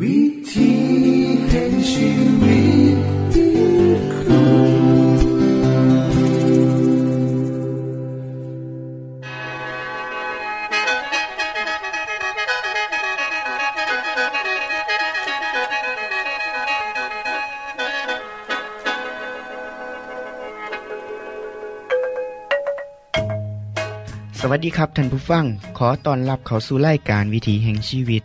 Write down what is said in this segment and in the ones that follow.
วิธีแห่งชีวิตติครูสวัสดีครับท่านผู้ฟัง ขอต้อนรับเขาสู่รายการวิถีแห่งชีวิต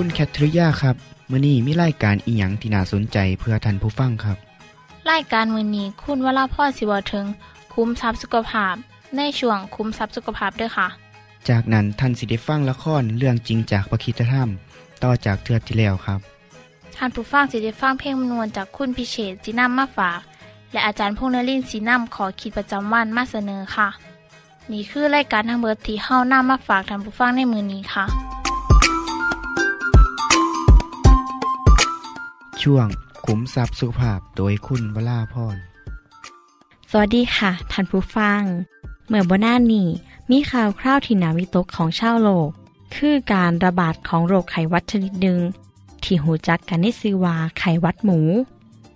คุณแคทริยาครับมื้อนี้มีรายการอีหยังที่น่าสนใจเพื่อท่านผู้ฟังครับรายการมือนี้คุณวราพ่อสิเวาถึง คุ้มทรัพย์สุขภาพในช่วงคุ้มทรัพย์สุขภาพด้วยค่ะ จากนั้นท่านสิได้ฟังละครเรื่องจริงจากประคีตธรรม ต่อจากเทือกที่แล้วครับท่านผู้ฟังสิได้ฟังเพลงมนวนจากคุณพิเชษจีนัมมาฝาก และอาจารย์พงษ์นรินทร์สีนัมขอขีดประจำวันมาเสนอค่ะ นี่คือรายการทางเบอร์ที่เฮานํมาฝากท่านผู้ฟังในมือนี้ค่ะ ช่วงขุมทรัพย์สุภาพโดยคุณวราพรสวัสดีค่ะท่านผู้ฟัง เมื่อบนหน้านี้มีข่าวคราวที่นาวิตกของชาวโลก คือการระบาดของโรคไข้หวัดชนิดหนึ่งที่ฮู้จักกันในชื่อว่าไข้หวัดหมู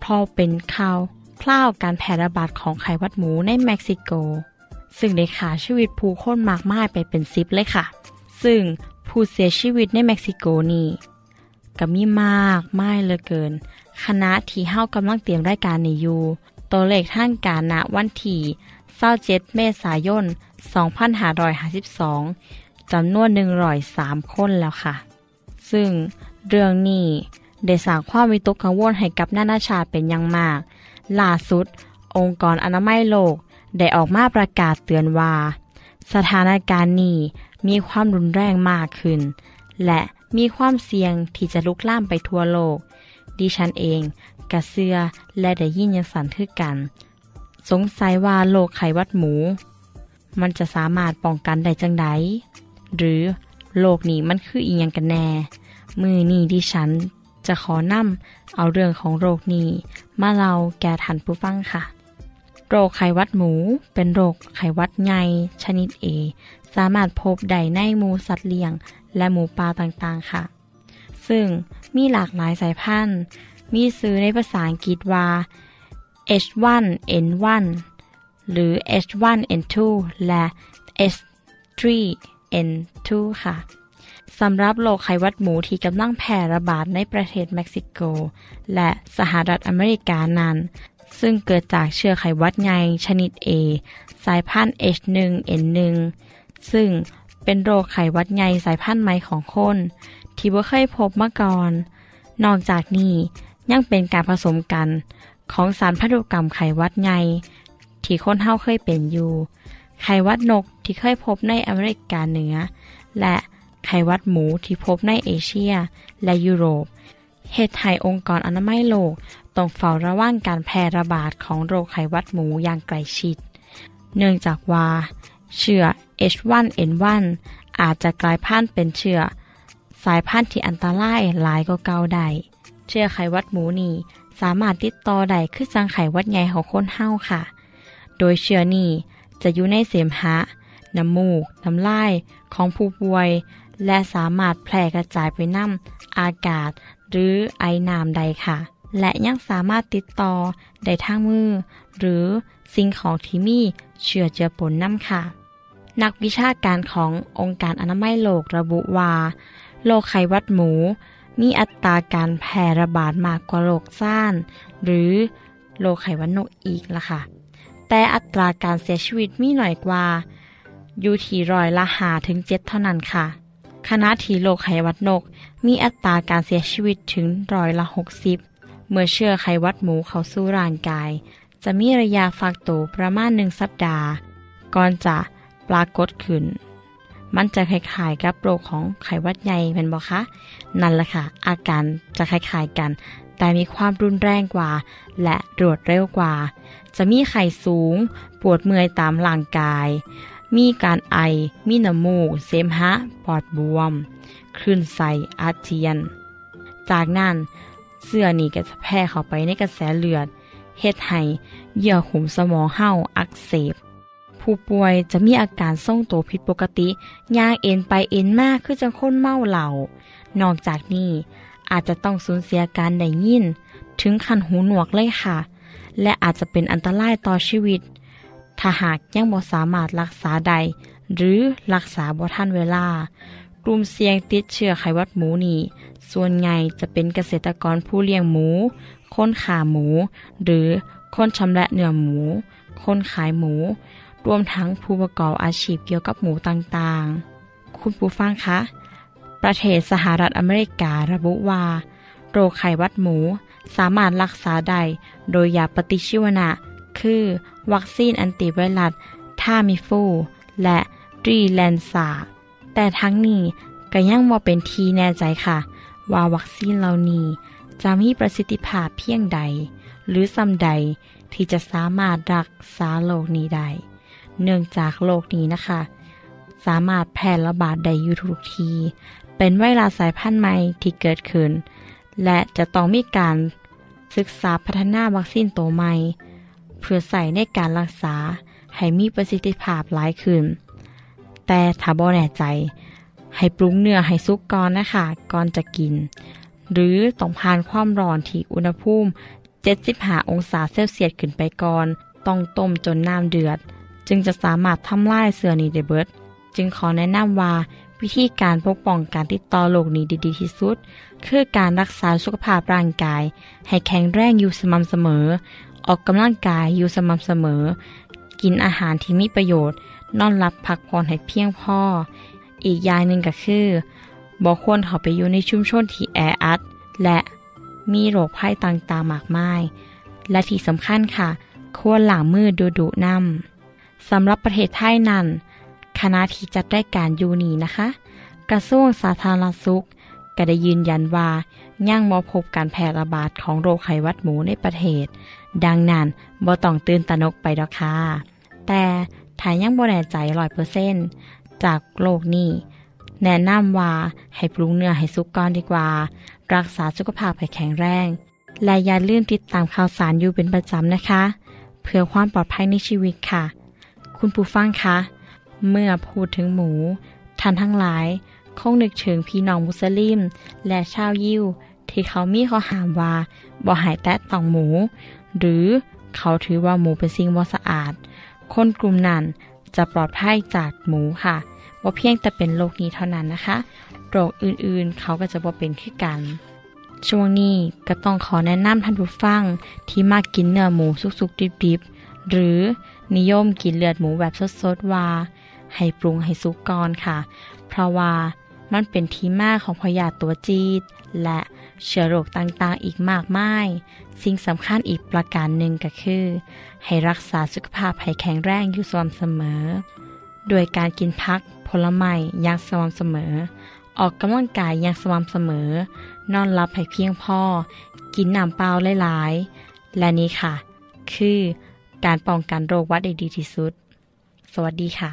เพราะเป็นข่าวคราวการแพร่ระบาดของไข้หวัดหมูในเม็กซิโก ซึ่งได้คร่าชีวิตผู้คนมากมายไปเป็นสิบเลยค่ะ ซึ่งผู้เสียชีวิตในเม็กซิโกนี่ ก็มีมากมายเหลือเกิน ขณะที่เฮากำลังเตรียมรายการนี้อยู่ ตัวเลขทางการณวันที่27เมษายน 2552จำนวน103คนแล้วค่ะ ซึ่งเรื่องนี้ได้สร้างความวิตกกังวลให้กับนานาชาติเป็นอย่างมาก ล่าสุด องค์กรอนามัยโลก ได้ออกมาประกาศเตือนว่า สถานการณ์นี้มีความรุนแรงมากขึ้น และ มีความเสี่ยงที่จะลุกล่ามไปทั่วโลก ดิฉันเองกระเสือและได้ยินยังสันทึกกัน สงสัยว่าโรคไขวัดหมู มันจะสามารถป้องกันได้จังไดหรือโรคนี้มันคืออีหยังกันแน่ มือนี้ดิฉันจะขอนำเอาเรื่องของโรคนี้ มาเล่าแก่ท่านผู้ฟังค่ะ โรคไขวัดหมู เป็นโรคไขวัดใหญ่ชนิดเอสามารถพบได้ในหมูสัตว์เลี้ยง และหมูป่าต่างๆค่ะ ซึ่งมีหลากหลายสายพันธุ์ มีซื้อในภาษาอังกฤษว่า H1N1 หรือ H1N2 และ H3N2 ค่ะสำหรับโรคไขหวัดหมูที่กำลังแพร่ระบาดในประเทศเม็กซิโก และสหรัฐอเมริกานั้น ซึ่งเกิดจากเชื้อไขหวัดใหญ่ชนิด A สายพันธุ์ H1N1 ซึ่ง เป็นโรคไขวัดใหญ่สายพันธุ์ใหม่ของคน ที่บ่เคยพบมาก่อน นอกจากนี้ยังเป็นการผสมกัน ของสารพันธุกรรมไขวัดใหญ่ที่คนเฮาเคยเป็นอยู่ ไขวัดนกที่เคยพบในอเมริกาเหนือ และไขวัดหมูที่พบในเอเชีย และยุโรปเหตุให้องค์กรอนามัยโลกต้องเฝ้าระวังการแพร่ระบาดของโรคไขวัดหมูอย่างใกล้ชิด เนื่องจากว่า เชื้อ H1N1 อาจจะกลายพันธุ์เป็นเชื้อสายพันธุ์ที่อันตรายหลายก็เก่าได้เชื้อไขวัดหมูนี่สามารถติดต่อได้คือจังไขวัดใหญ่ของคนเฮาค่ะ โดยเชื้อนี้จะอยู่ในเสมหะ น้ำมูก น้ำลาย ของผู้ป่วย และสามารถแพร่กระจายไปน้ำอากาศ หรือไอน้ำใดค่ะ และยังสามารถติดต่อได้ทางมือ หรือสิ่งของที่มีเชื้อเจือปนน้ำค่ะ นักวิชาการขององค์การอนามัยโลกระบุว่า โรคไข้หวัดหมู มีอัตราการแพร่ระบาดมากกว่าโรคซ่าน หรือโรคไข้หวัดนกอีกละค่ะ แต่อัตราการเสียชีวิตมีหน่อยกว่า อยู่ที่ร้อยละหาถึงเจ็ดเท่านั้นค่ะขณะที่โรคไข้หวัดนก มีอัตราการเสียชีวิตถึงร้อยละหกสิบเมื่อเชื้อไข้หวัดหมูเข้าสู่ร่างกาย จะมีระยะฟักตัวประมาณหนึ่งสัปดาห์ ก่อนจะ ปรากฏขึ้น มันจะคล้ายๆกับโรคของไข้หวัดใหญ่เป็นบอคะ นั่นแหละค่ะ อาการจะคล้ายๆกัน แต่มีความรุนแรงกว่า และรวดเร็วกว่า จะมีไข้สูง ปวดเมื่อยตามร่างกาย มีการไอ มีน้ำมูก เสมหะ ปอดบวม คลื่นไส้อาเจียน จากนั้นเสื้อนี่ก็จะแพร่เข้าไปในกระแสเลือดเฮ็ดให้เยื่อหุ้มสมองเห่าอักเสบ ผู้ป่วยจะมีอาการทรงตัวผิดปกติย่างเอ็นไปเอ็นมากคือจะค้นเมาเหล่า นอกจากนี้อาจจะต้องสูญเสียการได้ยิน ถึงคันหูหนวกเลยค่ะ และอาจจะเป็นอันตรายต่อชีวิต ถ้าหากยังบ่สามารถรักษาใด หรือรักษาบ่ทันเวลา กลุ่มเสี่ยงติดเชื้อไขวัดหมูนี่ ส่วนใหญ่จะเป็นเกษตรกรผู้เลี้ยงหมู คนขาหมู หรือคนชำแหละเนื้อหมู คนขายหมู รวมทั้งผู้ประกอบอาชีพเกี่ยวกับหมูต่างๆ คุณผู้ฟังคะ ประเทศสหรัฐอเมริการะบุว่า โรคไข้วัดหมูสามารถรักษาได้โดยยาปฏิชีวนะ คือ วัคซีนแอนติไวรัสทามิฟูและรีแลนซาแต่ทั้งนี้ก็ยังบ่าเป็นที่แน่ใจค่ะ ว่าวัคซีนเหล่านี้จะมีประสิทธิภาพเพียงใด หรือส่ำใดที่จะสามารถรักษาโรคนี้ได้ เนื่องจากโรคนี้นะคะ สามารถแพร่ระบาดได้อยู่ทุกที่ เป็นไวรัสสายพันธุ์ใหม่ที่เกิดขึ้น และจะต้องมีการศึกษาพัฒนาวัคซีนตัวใหม่ เพื่อใส่ในการรักษาให้มีประสิทธิภาพหลายขึ้น แต่ถ้าบ่แน่ใจ ให้ปรุงเนื้อให้สุกก่อนนะคะ ก่อนจะกิน หรือต้องผ่านความร้อนที่อุณหภูมิ 75 องศาเซลเซียสขึ้นไปก่อน ต้องต้มจนน้ำเดือด จึงจะสามารถทำลายเสือนี้ได้เบิด จึงขอแนะนำว่าวิธีการปกป้องการติดต่อโรคนี้ดีๆที่สุด คือการรักษาสุขภาพร่างกาย ให้แข็งแรงอยู่สม่ำเสมอ ออกกำลังกายอยู่สม่ำเสมอ กินอาหารที่มีประโยชน์ นอนหลับพักผ่อนให้เพียงพอ อีกอย่างหนึ่งก็คือบอกควรเข้าไปอยู่ในชุมชนที่แออัดและมีโรคภัยต่างๆมากมาย และที่สำคัญค่ะ ควรหล้างมือดูดุๆนำ สำหรับประเทศไทยนั้น คณะที่จัดรายการยูนีนะคะ กระทรวงสาธารณสุข ก็ได้ยืนยันว่ายังบ่พบการแพร่ระบาดของโรคไข้หวัดหมูในประเทศ ดังนั้นบ่ต้องตื่นตระหนกไปดอกค่ะแต่ถ้ายังบ่แน่ใจร้อยเปอร์เซนจากโรคนี้แนะนำว่าให้ปรุงเนื้อให้สุกก่อนดีกว่า รักษาสุขภาพให้แข็งแรง และอย่าลืมติดตามข่าวสารอยู่เป็นประจำนะคะ เพื่อความปลอดภัยในชีวิตค่ะ คุณผู้ฟังคะ เมื่อพูดถึงหมู ท่านทั้งหลาย คงนึกถึงพี่น้องมุสลิม และชาวยิว ที่เขามีข้อหามว่าบ่หายแตะต้องหมู หรือเขาถือว่าหมูเป็นสิ่งบ่สะอาด คนกลุ่มนั้นจะปลอดภัยจากหมูค่ะว่าเพียงแต่เป็นโรคนี้เท่านั้นนะคะ โรคอื่นๆ เขาก็จะบ่เป็นขึ้นกัน ช่วงนี้ก็ต้องขอแนะนำท่านผู้ฟังที่มากกินเนื้อหมูสุกๆดิบๆ หรือนิยมกินเลือดหมูแบบสดๆว่า ให้ปรุงให้สุกก่อนค่ะ เพราะว่ามันเป็นที่มาของพยาธิตัวจีดและเชื้อโรคต่างๆ อีกมากมาย สิ่งสำคัญอีกประการหนึ่งก็คือ ให้รักษาสุขภาพให้แข็งแรงอยู่สม่ำเสมอ โดยการกินพักผลไม้อย่างสม่ำเสมอ ออกกำลังกายอย่างสม่ำเสมอ นอนหลับให้เพียงพอ กินน้ำเปล่าหลายๆ และนี้ค่ะ คือ การป้องกันโรคหวัดได้ดีที่สุด สวัสดีค่ะ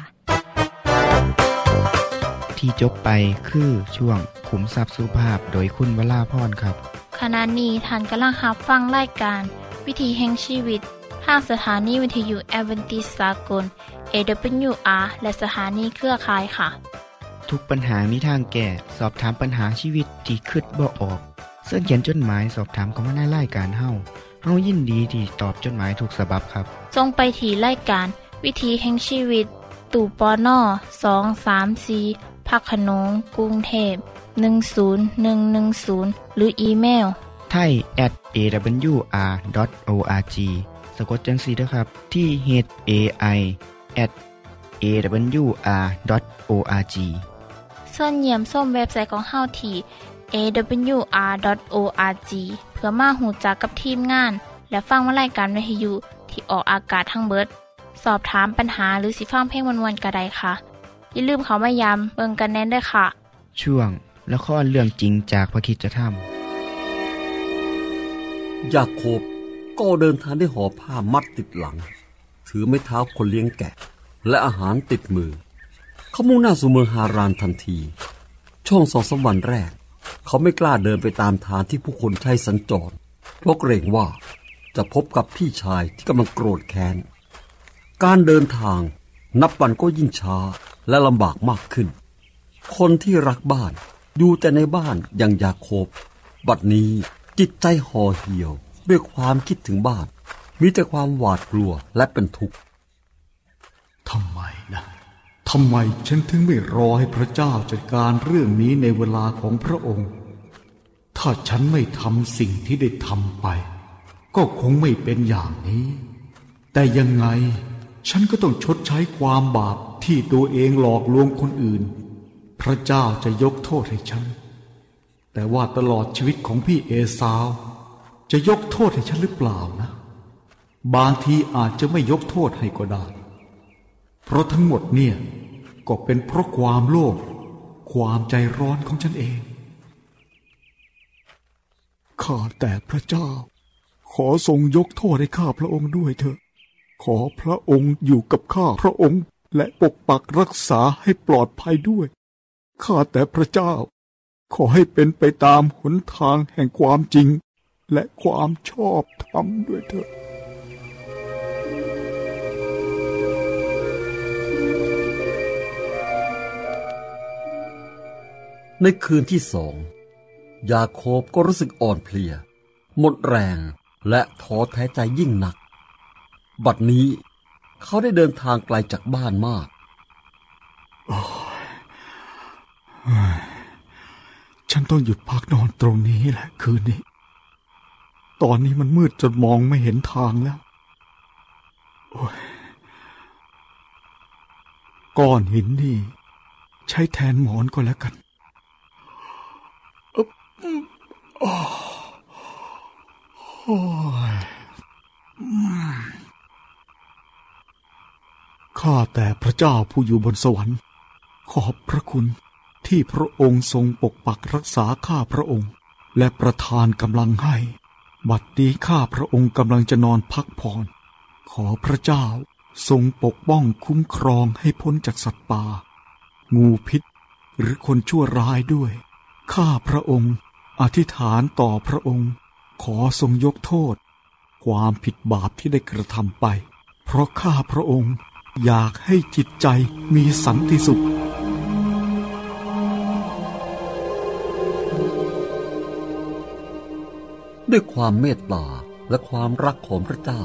ที่จบไปคือช่วงขุมทรัพย์สุภาพโดยคุณวราพรครับ ขณะนี้ท่านกำลังรับฟังรายการ วิถีแห่งชีวิตทางสถานีวิทยุแอเวนติสากล AWR และสถานีเครือข่ายค่ะ ทุกปัญหามีทางแก้สอบถามปัญหาชีวิตที่คืดบ่ออก เสื้อเขียนจดหมายสอบถามเขามาในรายการเฮา เฮายินดีที่ตอบจดหมายถูกสาบบครับ ทรงไปถีรายการ วิถีแห่งชีวิต ตู่ปอน่อสองสามสีพักขนงกรุงเทพ10110 หรืออีเมลไทย at awr.org สะกดจังสีนะครับ ที่ h a i at awr.org ส่วนเยี่ยมส้มเว็บไซต์ของเฮาที่ awr.org เพื่อมาหูจักกับทีมงาน และฟังวารายการวิทยุที่ออกอากาศทั้งเบิด สอบถามปัญหาหรือสิฟังเพลงวนๆกระไดค่ะ อย่าลืมเขามายามเบิงกันแน่นด้วยค่ะ ช่วงละครเรื่องจริงจากพระคิดจะทยาโคบก็เดินทางด้วยห่อผ้ามัดติดหลัง ถือไม้เท้าคนเลี้ยงแกะ และอาหารติดมือ เขามุ่งหน้าสู่เมืองฮารานทันที ช่วงสองสามวันแรก เขาไม่กล้าเดินไปตามทางที่ผู้คนใช้สัญจร เพราะเกรงว่าจะพบกับพี่ชายที่กำลังโกรธแค้น การเดินทางนับวันก็ยิ่งช้าและลำบากมากขึ้น คนที่รักบ้านอยู่แต่ในบ้านอย่างยาโคบ บัดนี้จิตใจห่อเหี่ยวด้วยความคิดถึงบ้าน มีแต่ความหวาดกลัวและเป็นทุกข์ทำไมนะ ทำไมฉันถึงไม่รอให้พระเจ้าจัดการเรื่องนี้ในเวลาของพระองค์ ถ้าฉันไม่ทำสิ่งที่ได้ทำไป ก็คงไม่เป็นอย่างนี้ แต่ยังไงฉันก็ต้องชดใช้ความบาปที่ตัวเองหลอกลวงคนอื่น พระเจ้าจะยกโทษให้ฉัน แต่ว่าตลอดชีวิตของพี่เอสาว จะยกโทษให้ฉันหรือเปล่านะ บางทีอาจจะไม่ยกโทษให้ก็ได้ เพราะทั้งหมดเนี่ย ก็เป็นเพราะความโลภความใจร้อนของฉันเอง ข้าแต่พระเจ้า ขอทรงยกโทษให้ข้าพระองค์ด้วยเถอะ ขอพระองค์อยู่กับข้าพระองค์และปกปักรักษาให้ปลอดภัยด้วย ข้าแต่พระเจ้า ขอให้เป็นไปตามหนทางแห่งความจริง และความชอบธรรมด้วยเถอะ ในคืนที่สอง ยาโคบก็รู้สึกอ่อนเพลีย หมดแรงและท้อแท้ใจยิ่งหนัก บัดนี้เขาได้เดินทางไกลจากบ้านมาก ฉันต้องหยุดพักนอนตรงนี้แหละคืนนี้ ตอนนี้มันมืดจนมองไม่เห็นทางแล้วก้อนหินนี่ ใช้แทนหมอนก็แล้วกัน อึ๊บอืมอ้อโอ้ยข้าแต่พระเจ้าผู้อยู่บนสวรรค์ ขอบพระคุณที่พระองค์ทรงปกปักรักษาข้าพระองค์ และประทานกำลังให้ บัดนี้ข้าพระองค์กำลังจะนอนพักผ่อน ขอพระเจ้าทรงปกป้องคุ้มครองให้พ้นจากสัตว์ป่า งูพิษ หรือคนชั่วร้ายด้วย ข้าพระองค์ อธิษฐานต่อพระองค์ ขอทรงยกโทษ ความผิดบาปที่ได้กระทำไป เพราะข้าพระองค์อยากให้จิตใจมีสันติสุข ด้วยความเมตตาและความรักของพระเจ้า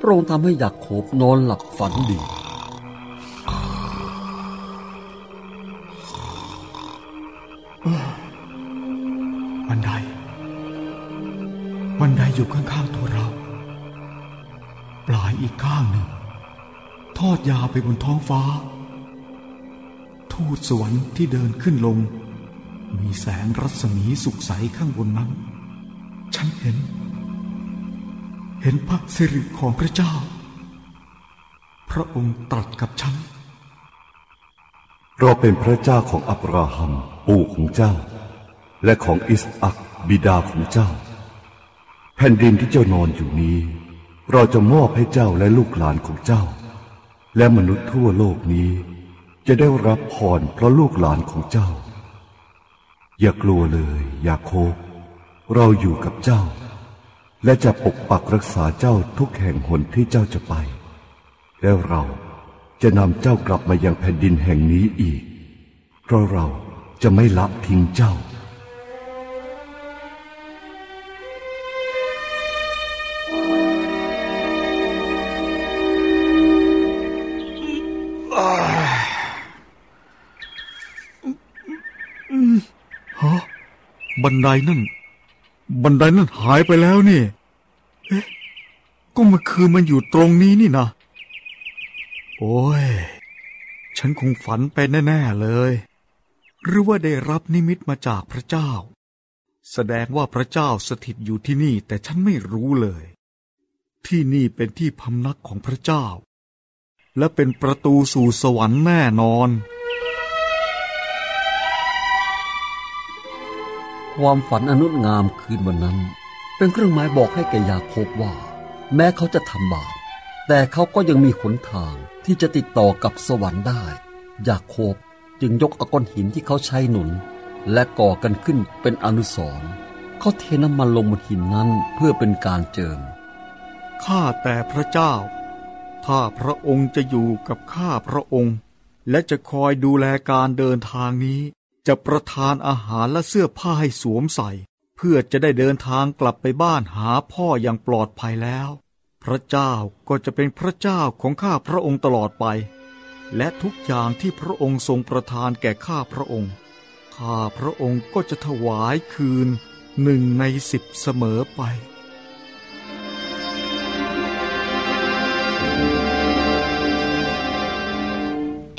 พระองค์ทำให้ยาโคบนอนหลับฝันดีบั บันไดอยู่ข้างๆตัวเรา ปลายอีกข้างหนึ่ง ทอดยาวไปบนท้องฟ้า ทูตสวรรค์ที่เดินขึ้นลง มีแสงรัศมีสุกใสข้างบนนั้น ฉันเห็น เห็นพระสิริของพระเจ้า พระองค์ตรัสกับฉัน เราเป็นพระเจ้าของอับราฮัม ปู่ของเจ้า และของอิสอักบิดาของเจ้า แผ่นดินที่เจ้านอนอยู่นี้ เราจะมอบให้เจ้าและลูกหลานของเจ้า และมนุษย์ทั่วโลกนี้ จะได้รับพรเพราะลูกหลานของเจ้า อย่ากลัวเลยอย่าโคบเราอยู่กับเจ้า และจะปกปักรักษาเจ้าทุกแห่งหนที่เจ้าจะไป แล้วเราจะนำเจ้ากลับมายังแผ่นดินแห่งนี้อีก เพราะเราจะไม่ละทิ้งเจ้า บันไดนั่น บันไดนั่นหายไปแล้วนี่ เอ๊ะ ก็เมื่อคืนมันอยู่ตรงนี้นี่นะ โอ้ย ฉันคงฝันไปแน่ ๆ เลย หรือว่าได้รับนิมิตมาจากพระเจ้า แสดงว่าพระเจ้าสถิตอยู่ที่นี่ แต่ฉันไม่รู้เลย ที่นี่เป็นที่พำนักของพระเจ้า และเป็นประตูสู่สวรรค์แน่นอน ความฝันอนุงามคืนวันนั้น เป็นเครื่องหมายบอกให้แกยาโคบว่า แม้เขาจะทำบาปแต่เขาก็ยังมีหนทางที่จะติดต่อกับสวรรค์ได้ ยาโคบจึงยกอก้อนหินที่เขาใช้หนุน และก่อกันขึ้นเป็นอนุสรณ์เขาเทน้ำมันลงบนหินนั้นเพื่อเป็นการเจิม ข้าแต่พระเจ้า ถ้าพระองค์จะอยู่กับข้าพระองค์ และจะคอยดูแลการเดินทางนี้ จะประทานอาหารและเสื้อผ้าให้สวมใส่ เพื่อจะได้เดินทางกลับไปบ้านหาพ่ออย่างปลอดภัยแล้ว พระเจ้าก็จะเป็นพระเจ้าของข้าพระองค์ตลอดไป และทุกอย่างที่พระองค์ทรงประทานแก่ข้าพระองค์ ข้าพระองค์ก็จะถวายคืนหนึ่งในสิบเสมอไป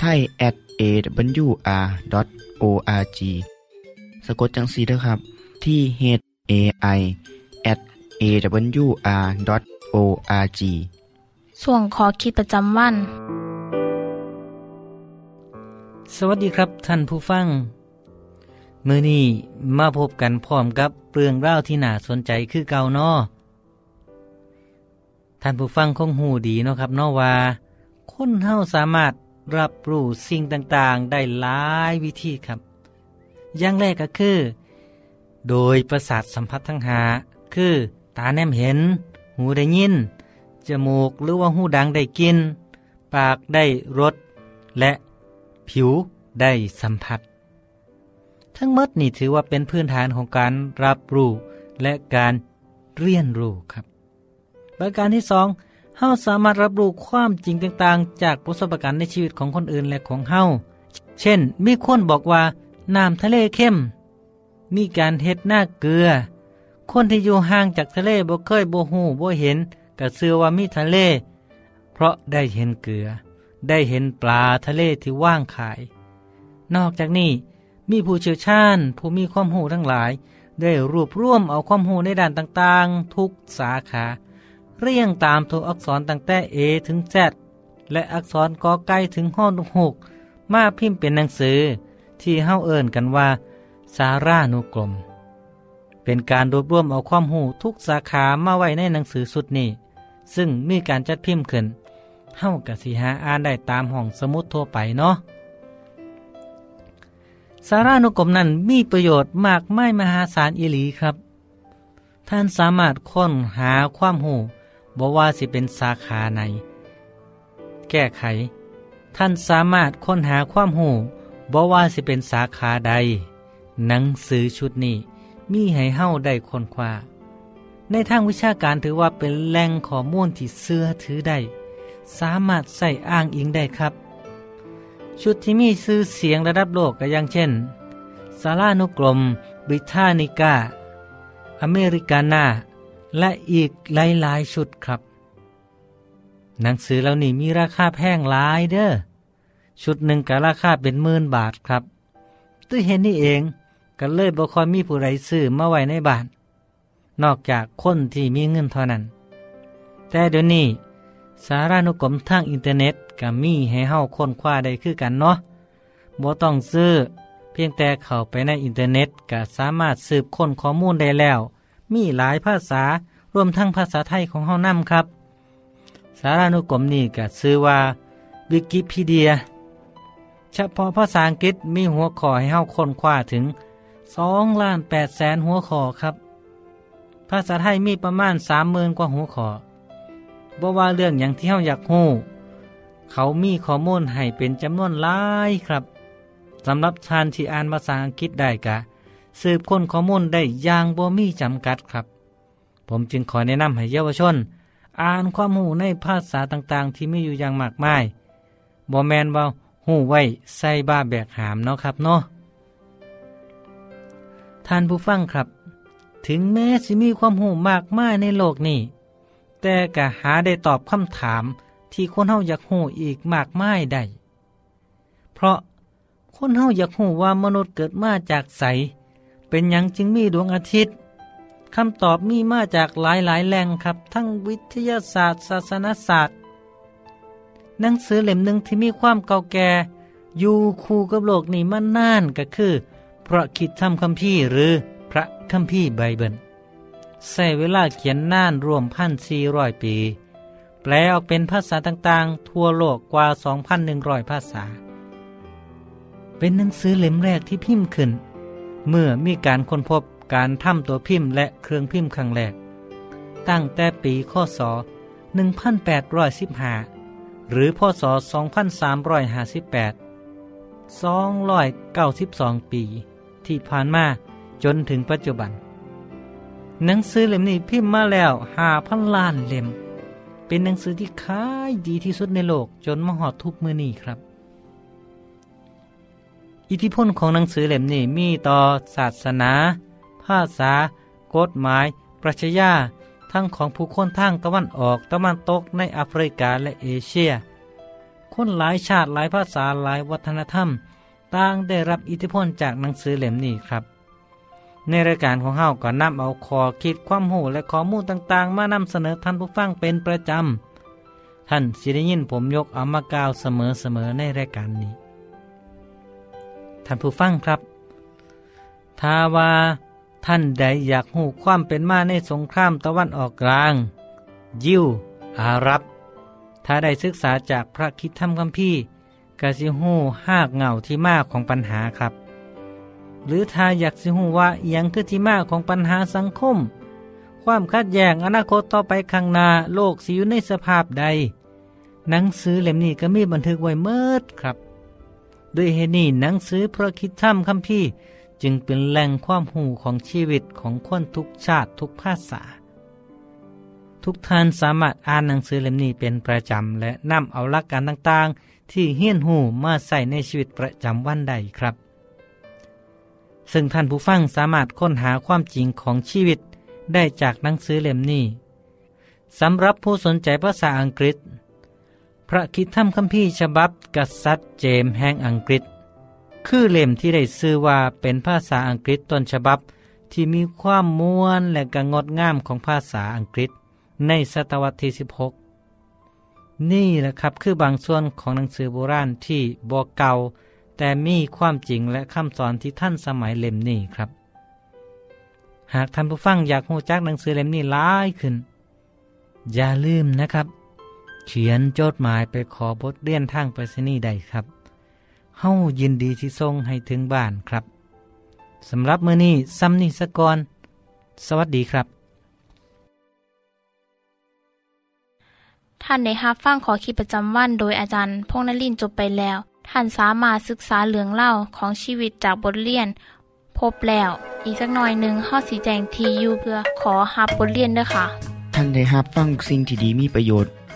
ไทย at awr.org สะกดจังสีนะครับ ที่ h a i at awr.org ส่วนขอคิดประจำวัน สวัสดีครับท่านผู้ฟัง มือนี้มาพบกันพร้อมกับเรื่องราวที่น่าสนใจคือเก่าเนอท่านผู้ฟังคงหูดีเนาะครับเนอว่าคนเฮาสามารถ รับรู้สิ่งต่างๆ ได้หลายวิธีครับ อย่างแรกก็คือ โดยประสาทสัมผัสทั้งหา คือตาแนมเห็น หูได้ยิน จมูกหรือว่าหูดังได้กิน ปากได้รส และผิวได้สัมผัส ทั้งหมดนี่ถือว่าเป็นพื้นฐานของการรับรู้และการเรียนรู้ครับ ประการที่สอง เฮาสามารถรับรู้ความจริงต่างๆ จากประสบการณ์ในชีวิตของคนอื่นและของเฮาเช่น มีคนบอกว่าน้ำทะเลเข้ม มีการเฮ็ดหน้าเกลือ คนที่อยู่ห่างจากทะเลบ่เคยบ่ฮู้บ่เห็นก็เชื่อว่ามีทะเล เพราะได้เห็นเกลือ ได้เห็นปลาทะเลที่ว่างขาย นอกจากนี้ มีผู้เชี่ยวชาญ ผู้มีความรู้ทั้งหลาย ได้รวบรวมเอาความรู้ในด้านต่างๆ ทุกสาขา เรียงตามตัวอักษรตั้งแต่ A ถึง Z และอักษรกอไก่ถึงห้องหกมาพิมพ์เป็นหนังสือที่เฮาเอิ้นกันว่า สารานุกรม เป็นการรวบรวมเอาความรู้ทุกสาขามาไว้ในหนังสือสุดนี้ ซึ่งมีการจัดพิมพ์ขึ้นเฮากะสิหาอ่านได้ตามห้องสมุดทั่วไปเนาะสารานุกรมนั้นมีประโยชน์มากไมายมหาศาลอีหลีครับ ท่านสามารถค้นหาความหู บอกว่าสิเป็นสาขาไหน แก้ไข ท่านสามารถค้นหาความหูบอกว่าสิเป็นสาขาใด หนังสือชุดนี้มีให้เฮ้าได้ค้นคว้าในทางวิชาการถือว่าเป็นแหล่งข้อมูลที่เสื้อถือได้ สามารถใส่อ้างอิงได้ครับ ชุดที่มีชื่อเสียงระดับโลกก็อย่างเช่นสารานุกรม บริทานิกา อเมริกานา และอีกหลายๆชุดครับ หนังสือเหล่านี้มีราคาแพงหลายเด้อชุดหนึ่งก็ราคาเป็นหมื่นบาทครับด้วเห็นนี่เองก็เลยบ่ค่อยมีผู้ใดซื้อมาไว้ในบ้าน นอกจากคนที่มีเงินเท่านั้น แต่เดี๋ยวนี้สารานุกรมทางอินเทอร์เน็ตก็มีให้เฮาค้นคว้าได้คือกันเนาะบ่ต้องซื้อ เพียงแต่เข้าไปในอินเทอร์เน็ตก็สามารถสืบค้นข้อมูลได้แล้ว มีหลายภาษารวมทั้งภาษาไทยของเฮานะครับ สารานุกรมนี้ก็ชื่อว่าวิกิพีเดีย เฉพาะภาษาอังกฤษมีหัวข้อให้เฮาค้นคว้าถึง2ล้าน8แสนหัวข้อครับ ภาษาไทยมีประมาณ30,000กว่าหัวข้อบ่ว่าเรื่องอย่างที่เฮาอยากฮู้เขามีข้อมูลให้เป็นจำนวนหลายครับสำหรับทานที่อ่านภาษาอังกฤษได้กะ สืบค้นข้อมูลได้อย่างบ่มีจำกัดครับ ผมจึงขอแนะนำให้เยาวชน อ่านความรู้ในภาษาต่างๆ ที่มีอยู่อย่างมากมายบ่แมนว่าหูไว้ใส่บ้าแบกหามเนาะครับเนาะท่านผู้ฟังครับ ถึงแม้สิมีความหูมากมายในโลกนี้ แต่ก็หาได้ตอบคำถามที่คนเฮาอยากหูอีกมากมายได้ เพราะคนเฮาอยากหูว่ามนุษย์เกิดมาจากใส เป็นยังจึงมีดวงอาทิตย์คำตอบมีมาจากหลายหลายแหล่งครับ ทั้งวิทยาศาสตร์ศาสนศาสตร์ หนังสือเล่มหนึ่งที่มีความเก่าแก่อยู่คู่กับโลกนี้มานานก็คือ พระคิดทำคัมภีร์หรือพระคัมภีร์ไบเบิลใช้เวลาเขียนนานรวมพันสี่ร้อยปี แปลออกเป็นภาษาต่างๆ ทั่วโลกกว่า 2,100 ภาษา เป็นหนังสือเล่มแรกที่พิมพ์ขึ้น เมื่อมีการค้นพบการทำตัวพิมพ์และเครื่องพิมพ์ครั้งแรก ตั้งแต่ปีข้อศ1815 หรือพศ 2358 292 ปี ที่ผ่านมาจนถึงปัจจุบัน หนังสือเล่มนี้พิมพ์มาแล้วหาพันล้านเล่ม เป็นหนังสือที่ขายดีที่สุดในโลกจนมาหอดทุกมือนี้ครับ อิทธิพลของหนังสือเล่มนี้มีต่อศาสนา ภาษา กฎหมาย ปรัชญาทั้งของผู้คนทางตะวันออกตะวันตกในแอฟริกาและเอเชีย คนหลายชาติหลายภาษาหลายวัฒนธรรม ต่างได้รับอิทธิพลจากหนังสือเล่มนี้ครับ ในรายการของเฮาก็นำเอาคอคิดความหูและข้อมูลต่างๆ มานำเสนอท่านผู้ฟังเป็นประจำท่านสิได้ยินผมยกเอามากล่าวเสมอๆในรายการนี้ ท่านผู้ฟังครับถ้าว่าท่านใดอยากหูความเป็นมาในสงครามตะวันออกกลาง ยิวอารับ ถ้าได้ศึกษาจากพระคิดธรรมคัมภีร์กสิหูหากเงาที่มาของปัญหาครับ หรือถ้าอยากสิหูว่าเอียงคือที่มาของปัญหาสังคม ความคัดแย้งอนาคตต่อไปข้างหน้าโลกสิอยู่ในสภาพใด หนังสือเล่มนี้ก็มีบันทึกไว้เมิดครับ ด้วยเหตุนี้หนังสือพระคิดธรรมคัมภีร์จึงเป็นแหล่งความหูของชีวิตของคนทุกชาติทุกภาษา ทุกท่านสามารถอ่านหนังสือเล่มนี้เป็นประจำและนำเอาหลักการต่างๆ ที่เฮี้ยนหูมาใส่ในชีวิตประจำวันใดครับ ซึ่งท่านผู้ฟังสามารถค้นหาความจริงของชีวิตได้จากหนังสือเล่มนี้สำหรับผู้สนใจภาษาอังกฤษ พระคิดธรรมคัมภีร์ฉบับกษัตริย์เจมส์แห่งอังกฤษ คือเล่มที่ได้ชื่อว่าเป็นภาษาอังกฤษต้นฉบับที่มีความม้วนและก็งดงามของภาษาอังกฤษ ในศตวรรษที่ 16 นี่แหละครับคือบางส่วนของหนังสือโบราณที่บอเก่า แต่มีความจริงและคำสอนที่ท่านสมัยเล่มนี้ครับ หากท่านผู้ฟังอยากหูจักหนังสือเล่มนี้หลายขึ้น อย่าลืมนะครับ เขียนจดหมายไปขอบทเรียนทางไปรษณีย์ได้ครับเฮายินดีที่ส่งให้ถึงบ้านครับสำหรับมื้อนี้ซ้ำนี้สะก่อนสวัสดีครับ ท่านได้รับฟังขอคิดประจำวันโดยอาจารย์พงษ์นลินทร์จบไปแล้ว ท่านสามารถศึกษาเรื่องเล่าของชีวิตจากบทเรียน พบแล้ว อีกสักหน่อยหนึ่งข้อสีแจงทีอยู่เพื่อขอฮับบทเรียนด้วยค่ะ ท่านได้รับฟังสิ่งที่ดีมีประโยชน์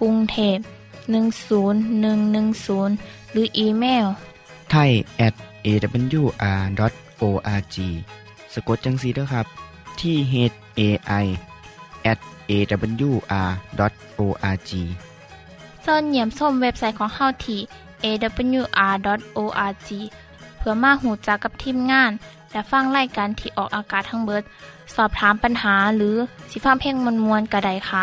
กรุงเทพ10110 หรืออีเมลไทย at awr.org สะกดจังสีด้วยครับ ที่ h a i at awr.org เสิร์ชเยี่ยมส้มเว็บไซต์ของเฮาที่ awr.org เพื่อมาหูจักกับทีมงาน และฟังไล่การที่ออกอากาศทั้งเบิด สอบถามปัญหาหรือสิฟ้าเพลงมวลมวลกระไดค่ะ